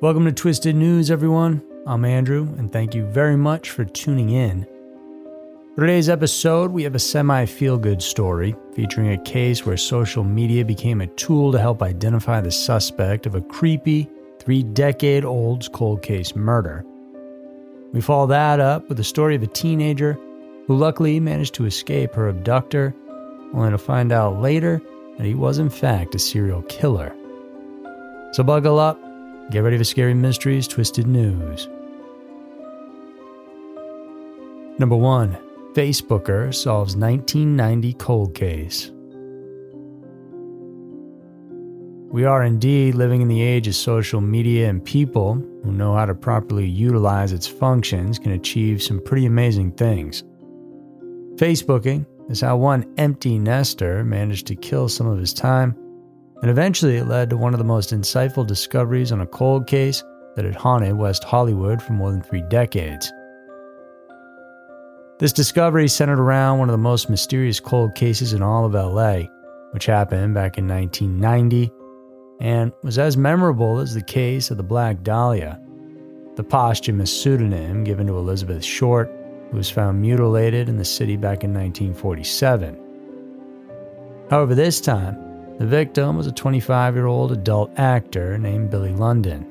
Welcome to Twisted News, everyone. I'm Andrew, and thank you very much for tuning in. For today's episode, we have a semi feel good story featuring a case where social media became a tool to help identify the suspect of a creepy, three decade old cold case murder. We follow that up with the story of a teenager who luckily managed to escape her abductor, only to find out later that he was, in fact, a serial killer. So, buckle up, get ready for Scary Mysteries Twisted News. Number 1 Facebooker solves 1990 cold case. We are indeed living in the age of social media, and people who know how to properly utilize its functions can achieve some pretty amazing things. Facebooking is how one empty nester managed to kill some of his time, and eventually it led to one of the most insightful discoveries on a cold case that had haunted West Hollywood for more than three decades. This discovery centered around one of the most mysterious cold cases in all of LA, which happened back in 1990 and was as memorable as the case of the Black Dahlia, the posthumous pseudonym given to Elizabeth Short, who was found mutilated in the city back in 1947. However, this time, the victim was a 25 year old adult actor named Billy London.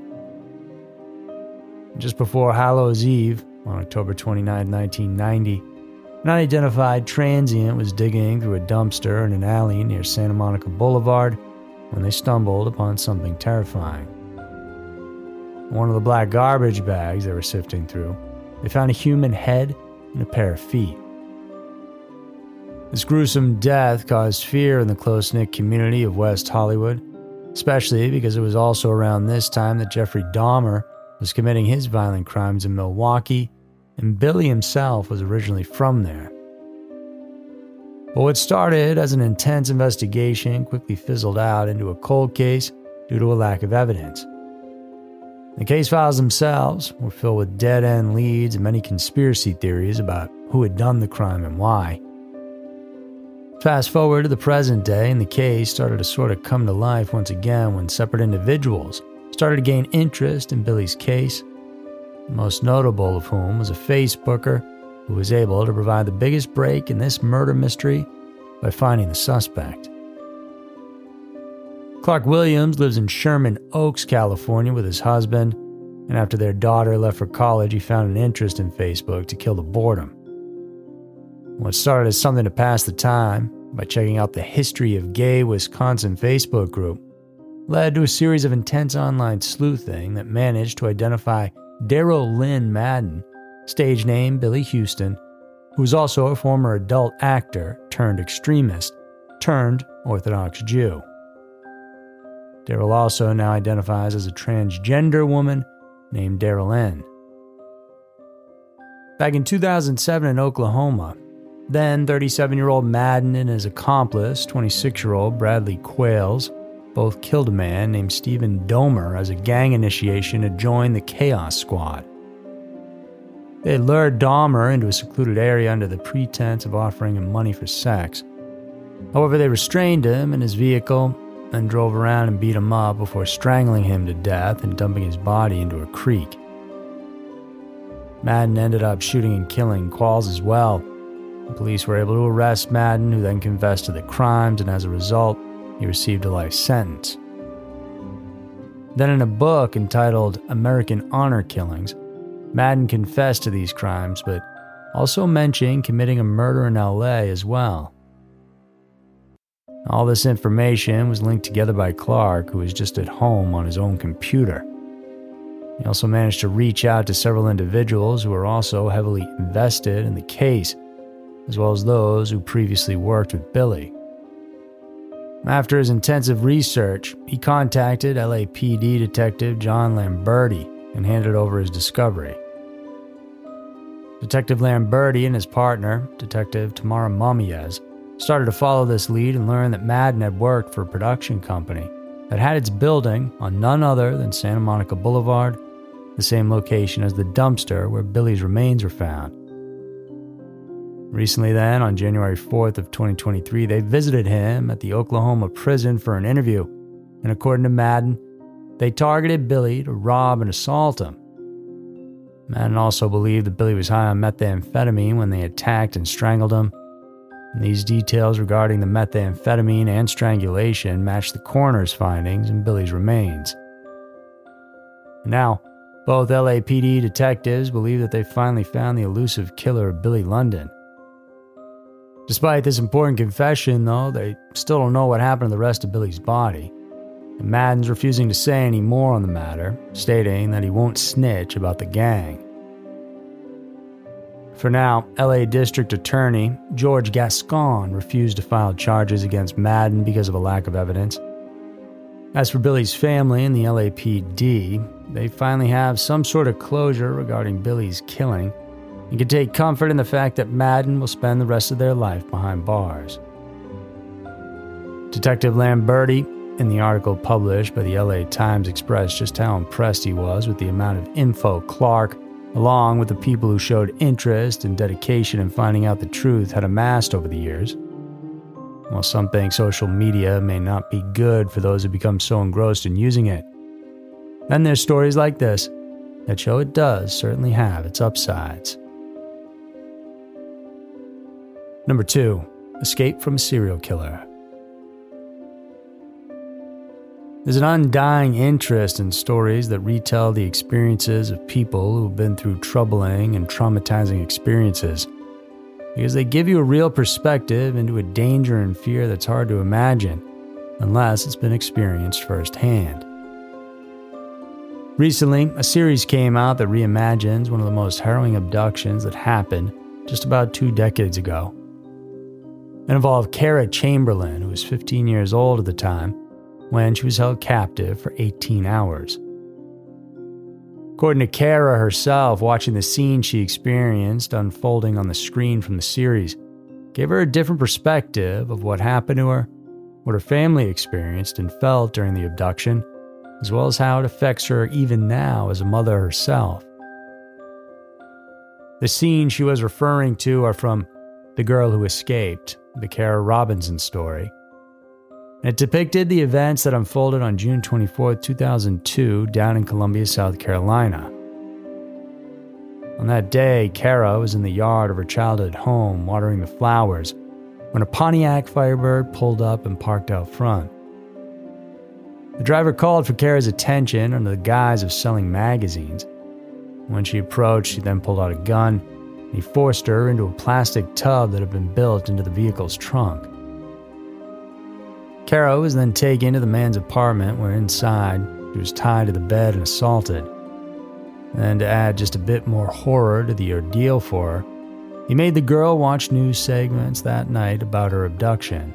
Just before Hallows Eve, on October 29, 1990, an unidentified transient was digging through a dumpster in an alley near Santa Monica Boulevard when they stumbled upon something terrifying. one of the black garbage bags they were sifting through, they found a human head and a pair of feet. This gruesome death caused fear in the close knit community of West Hollywood, especially because it was also around this time that Jeffrey Dahmer was committing his violent crimes in Milwaukee, and Billy himself was originally from there. But what started as an intense investigation quickly fizzled out into a cold case due to a lack of evidence. The case files themselves were filled with dead end leads and many conspiracy theories about who had done the crime and why. Fast forward to the present day, and the case started to sort of come to life once again when separate individuals started to gain interest in Billy's case, most notable of whom was a Facebooker who was able to provide the biggest break in this murder mystery by finding the suspect. Clark Williams lives in Sherman Oaks, California with his husband, and after their daughter left for college, he found an interest in Facebook to kill the boredom. What started as something to pass the time by checking out the History of Gay Wisconsin Facebook group led to a series of intense online sleuthing that managed to identify Daryl Lynn Madden, stage name Billy Houston, who was also a former adult actor turned extremist turned Orthodox Jew. Daryl also now identifies as a transgender woman named Daryl N. Back in 2007 in Oklahoma, then 37 year old Madden and his accomplice, 26 year old Bradley Qualls, both killed a man named Stephen Domer as a gang initiation to join the Chaos Squad. They lured Domer into a secluded area under the pretense of offering him money for sex. However, they restrained him in his vehicle and drove around and beat him up before strangling him to death and dumping his body into a creek. Madden ended up shooting and killing Qualls as well. The police were able to arrest Madden, who then confessed to the crimes, and as a result, he received a life sentence. Then, in a book entitled American Honor Killings, Madden confessed to these crimes, but also mentioned committing a murder in LA as well. All this information was linked together by Clark, who was just at home on his own computer. He also managed to reach out to several individuals who were also heavily invested in the case, as well as those who previously worked with Billy. After his intensive research, he contacted LAPD Detective John Lamberti and handed over his discovery. Detective Lamberti and his partner, Detective Tamara Mamiez, started to follow this lead and learned that Madden had worked for a production company that had its building on none other than Santa Monica Boulevard, the same location as the dumpster where Billy's remains were found. Recently, then, on January 4th of 2023, they visited him at the Oklahoma prison for an interview, and according to Madden, they targeted Billy to rob and assault him. Madden also believed that Billy was high on methamphetamine when they attacked and strangled him. And these details regarding the methamphetamine and strangulation matched the coroner's findings in Billy's remains. Now, both LAPD detectives believe that they finally found the elusive killer of Billy London. Despite this important confession, though, they still don't know what happened to the rest of Billy's body. And Madden's refusing to say any more on the matter, stating that he won't snitch about the gang. For now, LA District Attorney George Gascon refused to file charges against Madden because of a lack of evidence. As for Billy's family and the LAPD, they finally have some sort of closure regarding Billy's killing and can take comfort in the fact that Madden will spend the rest of their life behind bars. Detective Lamberti, in the article published by the LA Times, expressed just how impressed he was with the amount of info Clark, along with the people who showed interest and dedication in finding out the truth, had amassed over the years. While some think social media may not be good for those who become so engrossed in using it, then there's stories like this that show it does certainly have its upsides. Number two, escape from a serial killer. There's an undying interest in stories that retell the experiences of people who've been through troubling and traumatizing experiences because they give you a real perspective into a danger and fear that's hard to imagine unless it's been experienced firsthand. Recently, a series came out that reimagines one of the most harrowing abductions that happened just about two decades ago. It involved Kara Chamberlain, who was 15 years old at the time, when she was held captive for 18 hours. According to Kara herself, watching the scene she experienced unfolding on the screen from the series gave her a different perspective of what happened to her, what her family experienced and felt during the abduction, as well as how it affects her even now as a mother herself. The scenes she was referring to are from The Girl Who Escaped, the Kara Robinson story. It depicted the events that unfolded on June 24, 2002, down in Columbia, South Carolina. On that day, Kara was in the yard of her childhood home watering the flowers when a Pontiac Firebird pulled up and parked out front. The driver called for Kara's attention under the guise of selling magazines. When she approached, he then pulled out a gun he forced her into a plastic tub that had been built into the vehicle's trunk. Kara was then taken to the man's apartment where inside she was tied to the bed and assaulted. And to add just a bit more horror to the ordeal for her, he made the girl watch news segments that night about her abduction.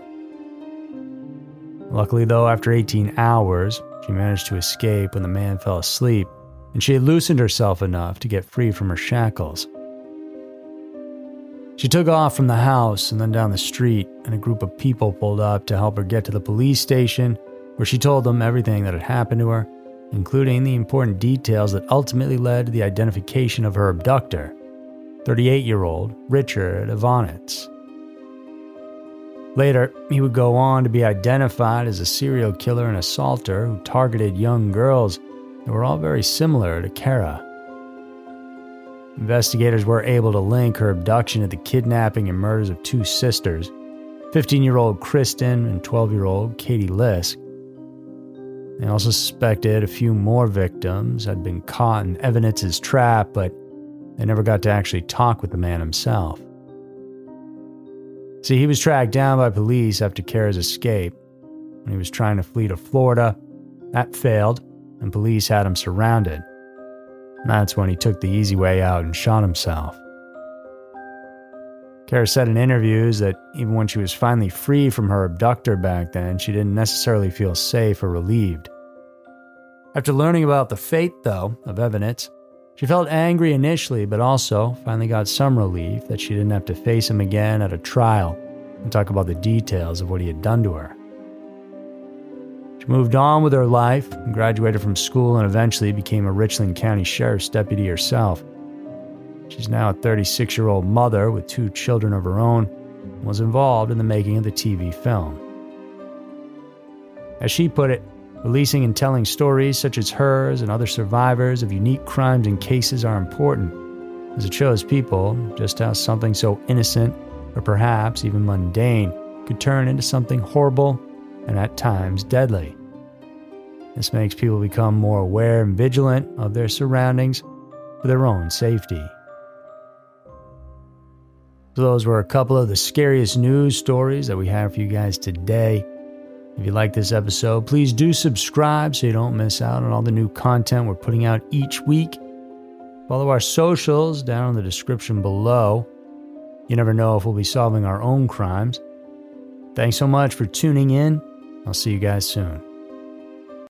Luckily, though, after 18 hours, she managed to escape when the man fell asleep, and she had loosened herself enough to get free from her shackles. She took off from the house and then down the street, and a group of people pulled up to help her get to the police station, where she told them everything that had happened to her, including the important details that ultimately led to the identification of her abductor, 38 year old Richard Evonitz. Later, he would go on to be identified as a serial killer and assaulter who targeted young girls that were all very similar to Kara. Investigators were able to link her abduction to the kidnapping and murders of two sisters, 15 year old Kristen and 12 year old Katie Lisk. They also suspected a few more victims had been caught in Evonitz's trap, but they never got to actually talk with the man himself. See, he was tracked down by police after Kara's escape when he was trying to flee to Florida. That failed, and police had him surrounded. That's when he took the easy way out and shot himself. Kara said in interviews that even when she was finally free from her abductor back then, she didn't necessarily feel safe or relieved. After learning about the fate, though, of Evonitz, she felt angry initially, but also finally got some relief that she didn't have to face him again at a trial and talk about the details of what he had done to her. She moved on with her life, graduated from school, and eventually became a Richland County Sheriff's deputy herself. She's now a 36 year old mother with two children of her own and was involved in the making of the TV film. As she put it, Releasing and telling stories such as hers and other survivors of unique crimes and cases are important, as it shows people just how something so innocent, or perhaps even mundane, could turn into something horrible and at times deadly. This makes people become more aware and vigilant of their surroundings for their own safety. So, those were a couple of the scariest news stories that we have for you guys today. If you like this episode, please do subscribe so you don't miss out on all the new content we're putting out each week. Follow our socials down in the description below. You never know if we'll be solving our own crimes. Thanks so much for tuning in. I'll see you guys soon.